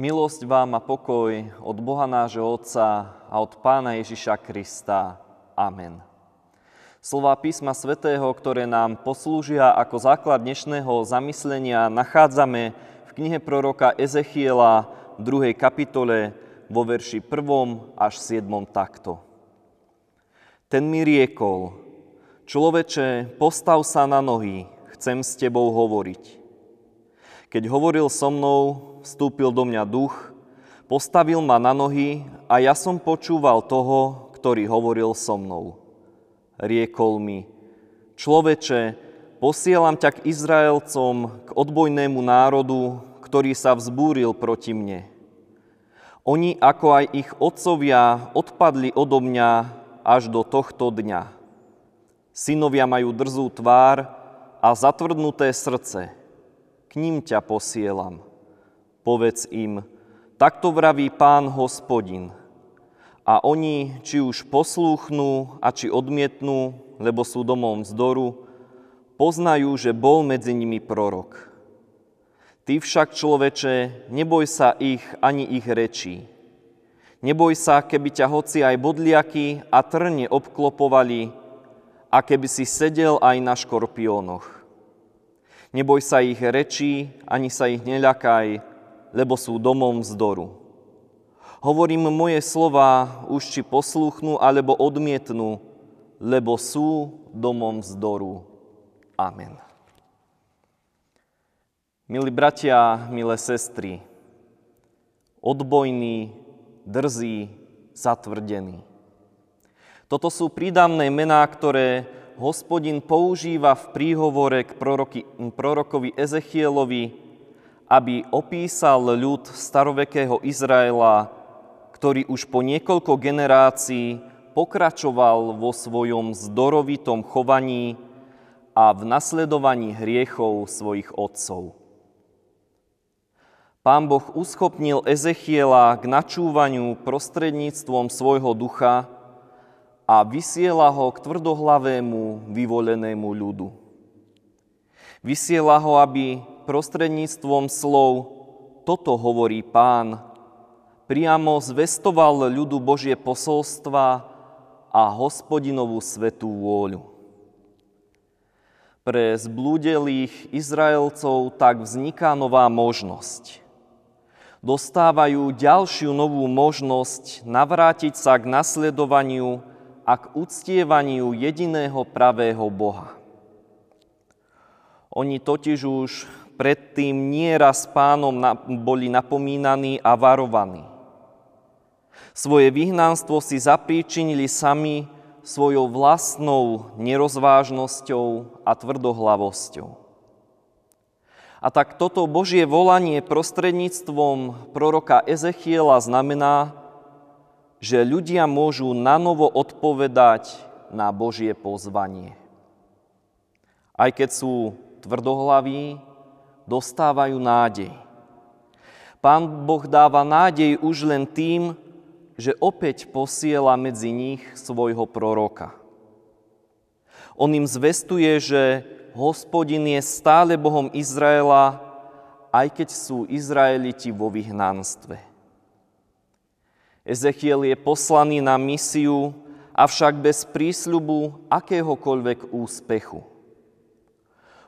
Milosť vám a pokoj od Boha nášho Otca a od Pána Ježiša Krista. Amen. Slova písma svätého, ktoré nám poslúžia ako základ dnešného zamyslenia, nachádzame v knihe proroka Ezechiela v 2. kapitole vo verši 1. až 7. takto. Ten mi riekol, človeče, postav sa na nohy, chcem s tebou hovoriť. Keď hovoril so mnou, vstúpil do mňa duch, postavil ma na nohy a ja som počúval toho, ktorý hovoril so mnou. Riekol mi, človeče, posielam ťa k Izraelcom, k odbojnému národu, ktorý sa vzbúril proti mne. Oni, ako aj ich otcovia, odpadli odo mňa až do tohto dňa. Synovia majú drzú tvár a zatvrdnuté srdce – k ním ťa posielam. Povedz im, takto vraví pán hospodin. A oni, či už poslúchnú a či odmietnú, lebo sú domom vzdoru, poznajú, že bol medzi nimi prorok. Ty však, človeče, neboj sa ich ani ich rečí. Neboj sa, keby ťa hoci aj bodliaky a trne obklopovali a keby si sedel aj na škorpiónoch. Neboj sa ich rečí, ani sa ich neľakaj, lebo sú domom vzdoru. Hovorím moje slova, už či poslúchnú alebo odmietnú, lebo sú domom vzdoru. Amen. Milí bratia, milé sestry, odbojný, drzý, zatvrdený. Toto sú prídavné mená, ktoré hospodin používa v príhovore k proroky, prorokovi Ezechielovi, aby opísal ľud starovekého Izraela, ktorý už po niekoľko generácií pokračoval vo svojom zdorovitom chovaní a v nasledovaní hriechov svojich otcov. Pán Boh uschopnil Ezechiela k načúvaniu prostredníctvom svojho ducha, a vysiela ho k tvrdohlavému vyvolenému ľudu. Vysiela ho, aby prostredníctvom slov toto hovorí pán, priamo zvestoval ľudu Božie posolstva a hospodinovú svetú vôľu. Pre zblúdelých Izraelcov tak vzniká nová možnosť. Dostávajú ďalšiu novú možnosť navrátiť sa k nasledovaniu a k uctievaniu jediného pravého Boha. Oni totiž už predtým nieraz pánom boli napomínaní a varovaní. Svoje vyhnánstvo si zapríčinili sami svojou vlastnou nerozvážnosťou a tvrdohlavosťou. A tak toto Božie volanie prostredníctvom proroka Ezechiela znamená, že ľudia môžu nanovo odpovedať na Božie pozvanie. Aj keď sú tvrdohlaví, dostávajú nádej. Pán Boh dáva nádej už len tým, že opäť posiela medzi nich svojho proroka. On im zvestuje, že hospodin je stále Bohom Izraela, aj keď sú Izraeliti vo vyhnanstve. Ezechiel je poslaný na misiu, avšak bez prísľubu akéhokoľvek úspechu.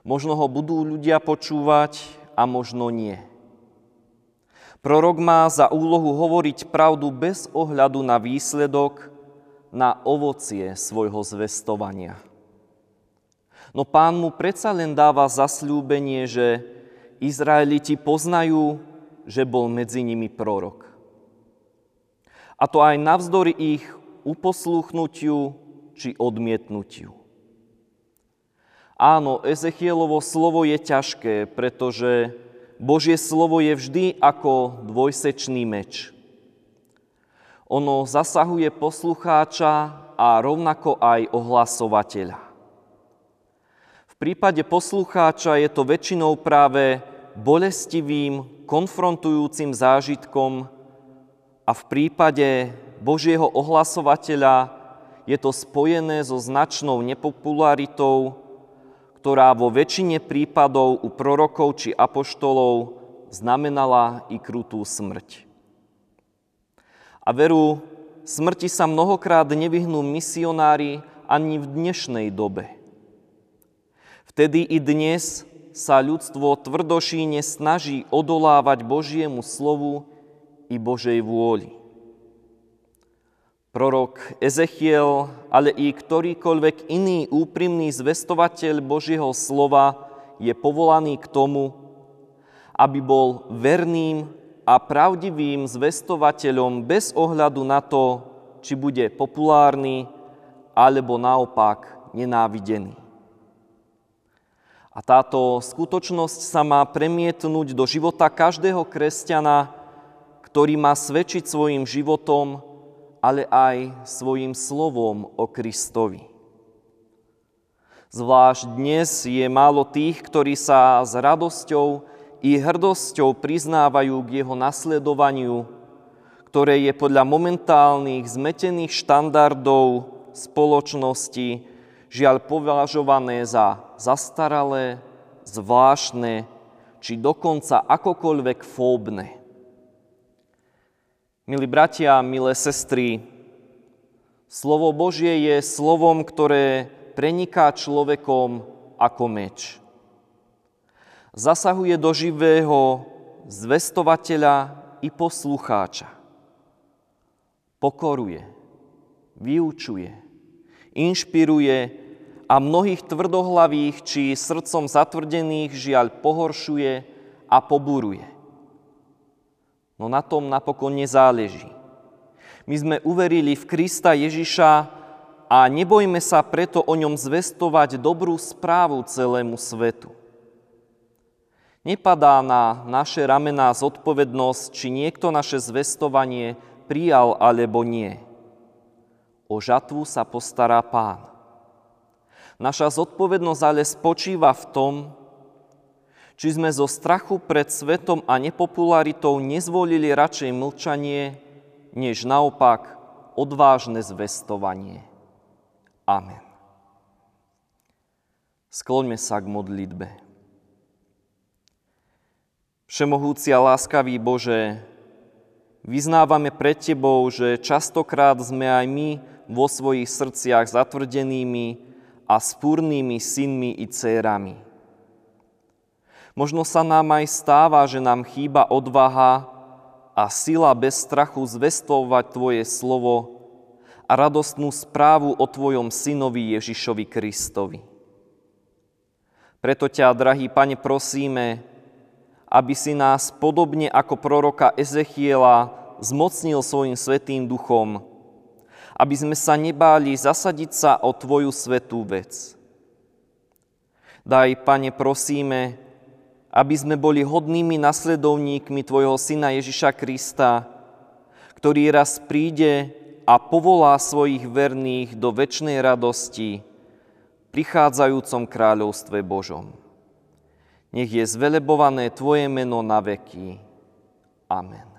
Možno ho budú ľudia počúvať a možno nie. Prorok má za úlohu hovoriť pravdu bez ohľadu na výsledok, na ovocie svojho zvestovania. No pán mu predsa len dáva zasľúbenie, že Izraeliti poznajú, že bol medzi nimi prorok. A to aj navzdory ich uposlúchnutiu či odmietnutiu. Áno, Ezechielovo slovo je ťažké, pretože Božie slovo je vždy ako dvojsečný meč. Ono zasahuje poslucháča a rovnako aj ohlasovateľa. V prípade poslucháča je to väčšinou práve bolestivým, konfrontujúcim zážitkom, a v prípade Božieho ohlasovateľa je to spojené so značnou nepopularitou, ktorá vo väčšine prípadov u prorokov či apoštolov znamenala i krutú smrť. A veru, smrti sa mnohokrát nevyhnú misionári ani v dnešnej dobe. Vtedy i dnes sa ľudstvo tvrdošíne snaží odolávať Božiemu slovu i Božej vôli. Prorok Ezechiel, ale i ktorýkoľvek iný úprimný zvestovateľ Božieho slova je povolaný k tomu, aby bol verným a pravdivým zvestovateľom bez ohľadu na to, či bude populárny alebo naopak nenávidený. A táto skutočnosť sa má premietnúť do života každého kresťana, ktorý má svedčiť svojim životom, ale aj svojim slovom o Kristovi. Zvlášť dnes je málo tých, ktorí sa s radosťou i hrdosťou priznávajú k jeho nasledovaniu, ktoré je podľa momentálnych zmetených štandardov spoločnosti žiaľ považované za zastaralé, zvláštne či dokonca akokoľvek fóbne. Milí bratia, milé sestry, slovo Božie je slovom, ktoré preniká človekom ako meč. Zasahuje do živého zvestovateľa i poslucháča. Pokoruje, vyučuje, inšpiruje a mnohých tvrdohlavých či srdcom zatvrdených žiaľ pohoršuje a poburuje. No na tom napokon nezáleží. My sme uverili v Krista Ježiša a nebojme sa preto o ňom zvestovať dobrú správu celému svetu. Nepadá na naše ramená zodpovednosť, či niekto naše zvestovanie prijal alebo nie. O žatvu sa postará pán. Naša zodpovednosť ale spočíva v tom, či sme zo strachu pred svetom a nepopularitou nezvolili radšej mlčanie, než naopak odvážne zvestovanie. Amen. Skloňme sa k modlitbe. Všemohúci a láskavý Bože, vyznávame pred Tebou, že častokrát sme aj my vo svojich srdciach zatvrdenými, a spúrnými synmi i dcérami. Možno sa nám aj stáva, že nám chýba odvaha a sila bez strachu zvestovať Tvoje slovo a radostnú správu o Tvojom synovi Ježišovi Kristovi. Preto ťa, drahý Pane, prosíme, aby si nás podobne ako proroka Ezechiela zmocnil svojim svetým duchom, aby sme sa nebáli zasadiť sa o Tvoju svetú vec. Daj, Pane, prosíme, aby sme boli hodnými nasledovníkmi Tvojho Syna Ježiša Krista, ktorý raz príde a povolá svojich verných do väčšnej radosti prichádzajúcom kráľovstve Božom. Nech je zvelebované Tvoje meno na veky. Amen.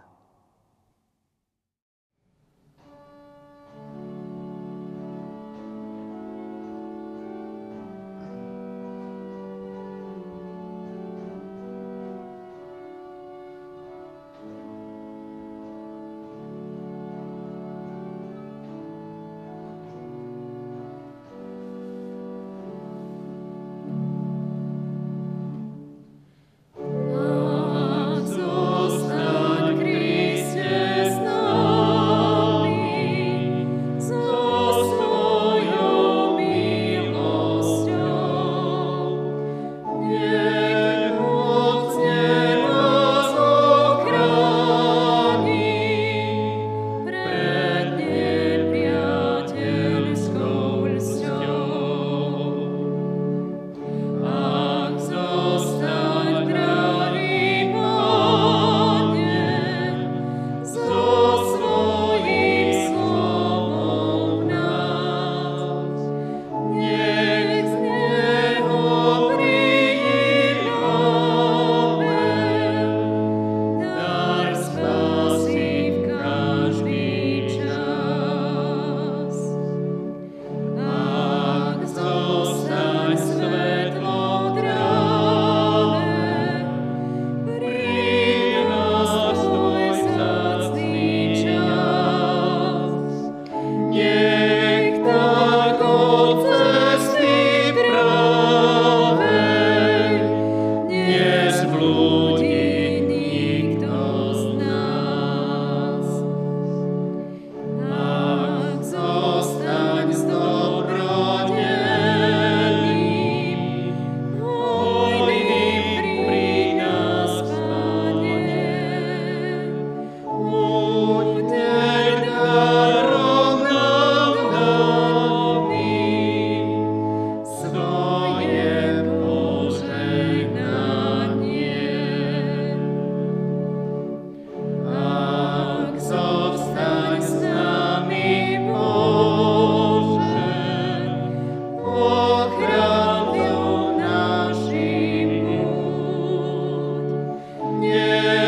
Nie